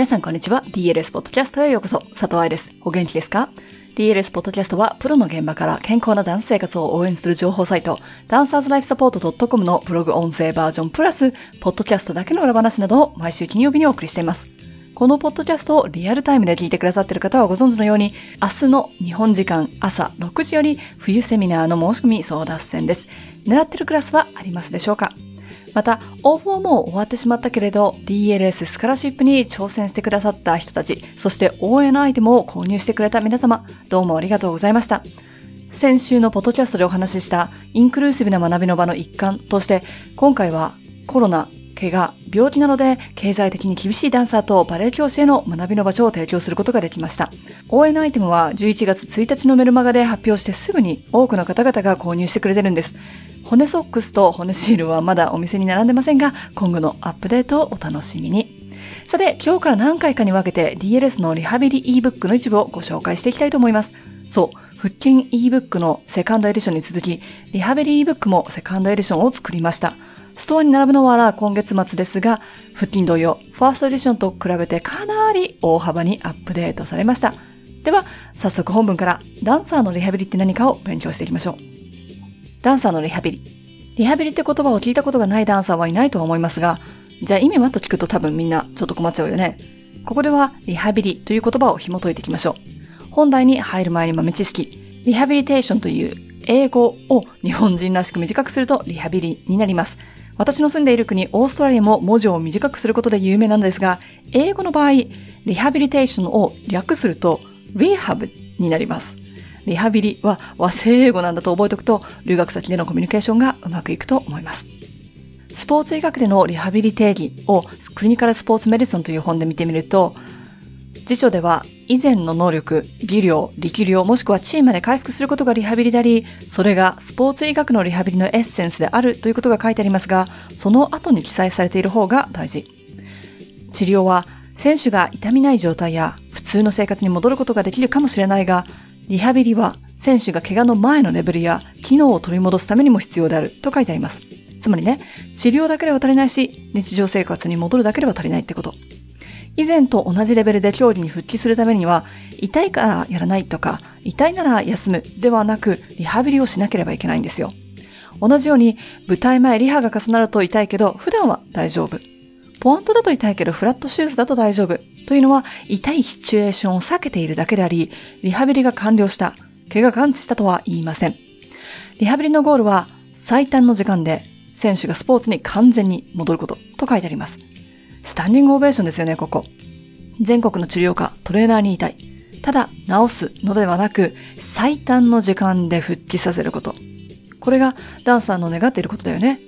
皆さんこんにちは。DLS ポッドキャストへようこそ。佐藤愛です。お元気ですか ?DLS ポッドキャストはプロの現場から健康なダンス生活を応援する情報サイト、ダンサーズライフサポート .com のブログ音声バージョンプラス、ポッドキャストだけの裏話などを毎週金曜日にお送りしています。このポッドキャストをリアルタイムで聞いてくださっている方はご存知のように、明日の日本時間朝6時より冬セミナーの申し込み争奪戦です。狙ってるクラスはありますでしょうか？また、応募も終わってしまったけれど、DLS スカラシップに挑戦してくださった人たち、そして応援のアイテムを購入してくれた皆様、どうもありがとうございました。先週のポトキャストでお話ししたインクルーシブな学びの場の一環として、今回はコロナ、怪我、病気などで経済的に厳しいダンサーとバレエ教師への学びの場所を提供することができました。応援のアイテムは11月1日のメルマガで発表してすぐに多くの方々が購入してくれてるんです。骨ソックスと骨シールはまだお店に並んでませんが、今後のアップデートをお楽しみに。さて、今日から何回かに分けて DLS のリハビリ ebook の一部をご紹介していきたいと思います。そう、腹筋 ebook のセカンドエディションに続き、リハビリ ebook もセカンドエディションを作りました。ストアに並ぶのは今月末ですが、腹筋同様、ファーストエディションと比べてかなり大幅にアップデートされました。では、早速本文からダンサーのリハビリって何かを勉強していきましょう。ダンサーのリハビリ。リハビリって言葉を聞いたことがないダンサーはいないと思いますが、じゃあ意味はと聞くと多分みんなちょっと困っちゃうよね。ここではリハビリという言葉を紐解いていきましょう。本題に入る前に豆知識。リハビリテーションという英語を日本人らしく短くするとリハビリになります。私の住んでいる国、オーストラリアも文字を短くすることで有名なんですが、英語の場合、リハビリテーションを略すると、リハブになります。リハビリは和製英語なんだと覚えておくと、留学先でのコミュニケーションがうまくいくと思います。スポーツ医学でのリハビリ定義をクリニカルスポーツメディソンという本で見てみると、辞書では以前の能力、技量、力量もしくはチームで回復することがリハビリであり、それがスポーツ医学のリハビリのエッセンスであるということが書いてありますが、その後に記載されている方が大事。治療は選手が痛みない状態や普通の生活に戻ることができるかもしれないが、リハビリは選手が怪我の前のレベルや機能を取り戻すためにも必要であると書いてあります。つまりね、治療だけでは足りないし、日常生活に戻るだけでは足りないってこと。以前と同じレベルで競技に復帰するためには、痛いからやらないとか、痛いなら休むではなく、リハビリをしなければいけないんですよ。同じように、舞台前リハが重なると痛いけど、普段は大丈夫。ポワントだと痛いけど、フラットシューズだと大丈夫。というのは、痛いシチュエーションを避けているだけであり、リハビリが完了した、怪我が完治したとは言いません。リハビリのゴールは、最短の時間で、選手がスポーツに完全に戻ること、と書いてあります。スタンディングオベーションですよね、ここ。全国の治療科、トレーナーにいたい。ただ、治すのではなく、最短の時間で復帰させること。これがダンサーの願っていることだよね。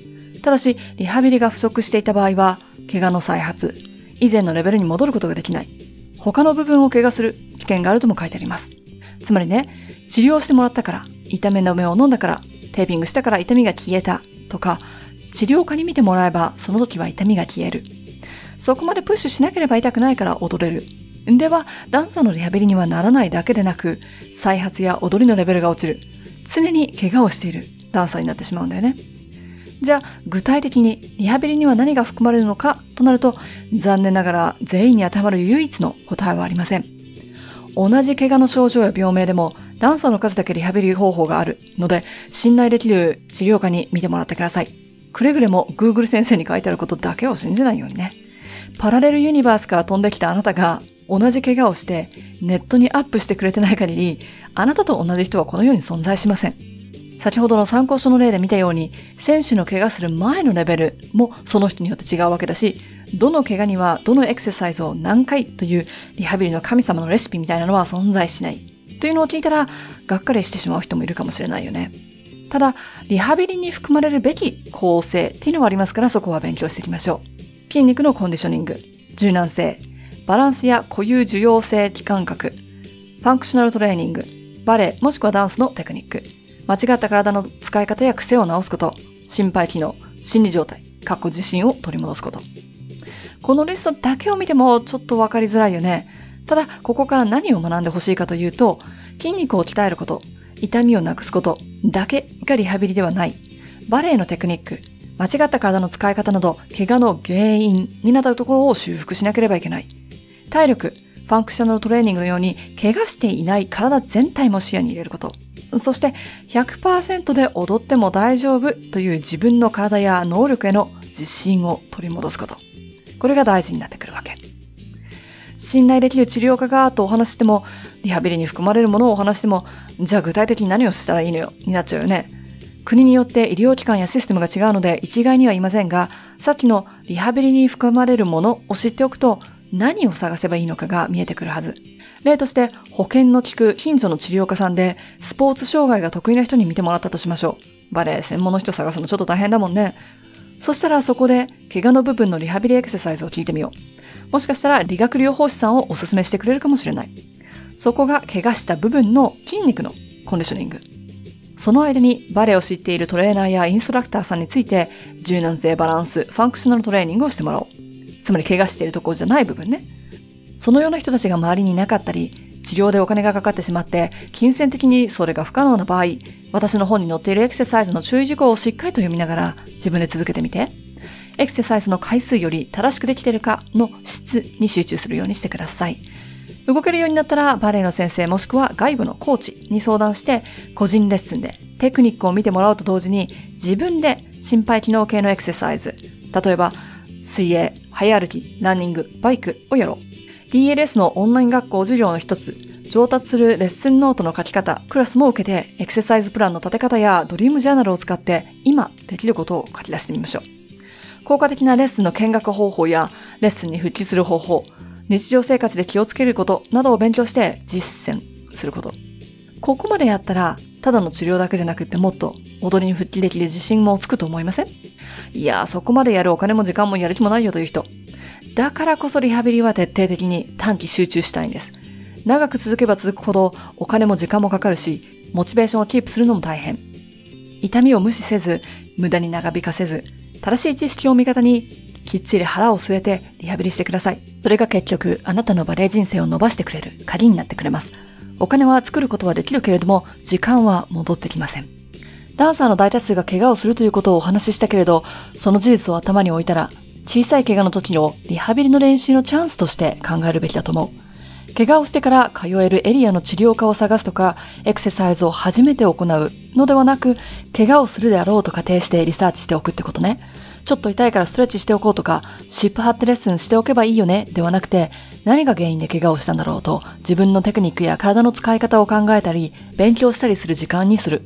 ただし、リハビリが不足していた場合は、怪我の再発、以前のレベルに戻ることができない。他の部分を怪我する危険があるとも書いてあります。つまりね、治療してもらったから、痛めの目を飲んだから、テーピングしたから痛みが消えたとか、治療家に見てもらえばその時は痛みが消える。そこまでプッシュしなければ痛くないから踊れる。では、ダンサーのリハビリにはならないだけでなく、再発や踊りのレベルが落ちる。常に怪我をしているダンサーになってしまうんだよね。じゃあ、具体的にリハビリには何が含まれるのかとなると、残念ながら全員に当てはまる唯一の答えはありません。同じ怪我の症状や病名でも、ダンサーの数だけリハビリ方法があるので、信頼できる治療科に見てもらってください。くれぐれも Google 先生に書いてあることだけを信じないようにね。パラレルユニバースから飛んできたあなたが同じ怪我をしてネットにアップしてくれてない限り、あなたと同じ人はこの世に存在しません。先ほどの参考書の例で見たように、選手の怪我する前のレベルもその人によって違うわけだし、どの怪我にはどのエクササイズを何回というリハビリの神様のレシピみたいなのは存在しない。というのを聞いたら、がっかりしてしまう人もいるかもしれないよね。ただ、リハビリに含まれるべき構成っていうのはありますから、そこは勉強していきましょう。筋肉のコンディショニング、柔軟性、バランスや固有受容性期間覚、ファンクショナルトレーニング、バレエもしくはダンスのテクニック、間違った体の使い方や癖を直すこと、心肺機能、心理状態、過去自身を取り戻すこと。このリストだけを見てもちょっとわかりづらいよね。ただ、ここから何を学んでほしいかというと、筋肉を鍛えること、痛みをなくすこと。だけがリハビリではない。バレエのテクニック、間違った体の使い方など、怪我の原因になったところを修復しなければいけない。体力、ファンクショナルトレーニングのように怪我していない体全体も視野に入れること。そして100%で踊っても大丈夫という自分の体や能力への自信を取り戻すこと。これが大事になってくるわけ。信頼できる治療家がとお話しても、リハビリに含まれるものをお話しても、じゃあ具体的に何をしたらいいのよ、になっちゃうよね。国によって医療機関やシステムが違うので一概には言いませんが、さっきのリハビリに含まれるものを知っておくと、何を探せばいいのかが見えてくるはず。例として保険の効く近所の治療家さんでスポーツ障害が得意な人に見てもらったとしましょう。バレエ専門の人探すのちょっと大変だもんね。そしたらそこで怪我の部分のリハビリエクササイズを聞いてみよう。もしかしたら理学療法士さんをお勧めしてくれるかもしれない。そこが怪我した部分の筋肉のコンディショニング。その間にバレエを知っているトレーナーやインストラクターさんについて柔軟性バランス、ファンクショナルトレーニングをしてもらおう。つまり怪我しているところじゃない部分ね。そのような人たちが周りにいなかったり、治療でお金がかかってしまって、金銭的にそれが不可能な場合、私の本に載っているエクササイズの注意事項をしっかりと読みながら自分で続けてみて。エクササイズの回数より正しくできているかの質に集中するようにしてください。動けるようになったらバレエの先生もしくは外部のコーチに相談して個人レッスンでテクニックを見てもらうと同時に自分で心肺機能系のエクササイズ、例えば水泳、早歩き、ランニング、バイクをやろう。DLS のオンライン学校授業の一つ、上達するレッスンノートの書き方、クラスも受けて、エクササイズプランの立て方やドリームジャーナルを使って、今できることを書き出してみましょう。効果的なレッスンの見学方法や、レッスンに復帰する方法、日常生活で気をつけることなどを勉強して実践すること。ここまでやったら、ただの治療だけじゃなくってもっと踊りに復帰できる自信もつくと思いません？いやそこまでやるお金も時間もやる気もないよという人。だからこそリハビリは徹底的に短期集中したいんです。長く続けば続くほどお金も時間もかかるし、モチベーションをキープするのも大変。痛みを無視せず、無駄に長引かせず、正しい知識を味方に、きっちり腹を据えてリハビリしてください。それが結局、あなたのバレエ人生を伸ばしてくれる鍵になってくれます。お金は作ることはできるけれども、時間は戻ってきません。ダンサーの大多数が怪我をするということをお話ししたけれど、その事実を頭に置いたら、小さい怪我の時のリハビリの練習のチャンスとして考えるべきだと思う。怪我をしてから通えるエリアの治療科を探すとか、エクササイズを初めて行うのではなく、怪我をするであろうと仮定してリサーチしておくってことね。ちょっと痛いからストレッチしておこうとか、シップ貼ってレッスンしておけばいいよね、ではなくて、何が原因で怪我をしたんだろうと、自分のテクニックや体の使い方を考えたり、勉強したりする時間にする。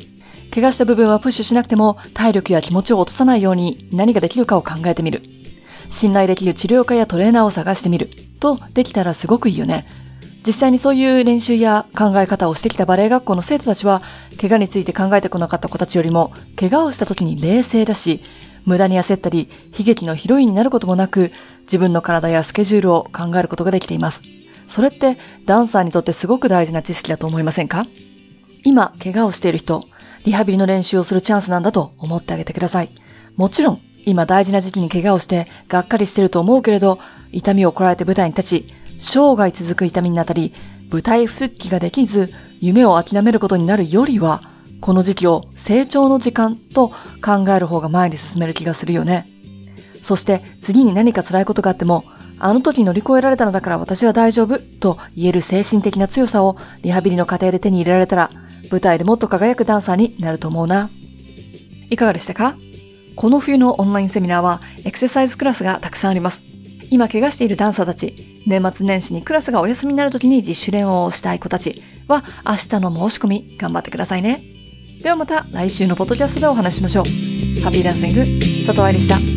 怪我した部分はプッシュしなくても、体力や気持ちを落とさないように何ができるかを考えてみる。信頼できる治療家やトレーナーを探してみるとできたらすごくいいよね。実際にそういう練習や考え方をしてきたバレエ学校の生徒たちは、怪我について考えてこなかった子たちよりも、怪我をした時に冷静だし、無駄に焦ったり、悲劇のヒロインになることもなく、自分の体やスケジュールを考えることができています。それって、ダンサーにとってすごく大事な知識だと思いませんか？今、怪我をしている人、リハビリの練習をするチャンスなんだと思ってあげてください。もちろん、今大事な時期に怪我をしてがっかりしてると思うけれど、痛みをこらえて舞台に立ち、生涯続く痛みになったり、舞台復帰ができず、夢を諦めることになるよりは、この時期を成長の時間と考える方が前に進める気がするよね。そして次に何か辛いことがあっても、あの時乗り越えられたのだから私は大丈夫と言える精神的な強さをリハビリの過程で手に入れられたら、舞台でもっと輝くダンサーになると思うな。いかがでしたか？この冬のオンラインセミナーはエクササイズクラスがたくさんあります。今怪我しているダンサーたち、年末年始にクラスがお休みになる時に自主練をしたい子たちは明日の申し込み頑張ってくださいね。ではまた来週のポッドキャストでお話しましょう。ハッピーダンシング、佐藤愛でした。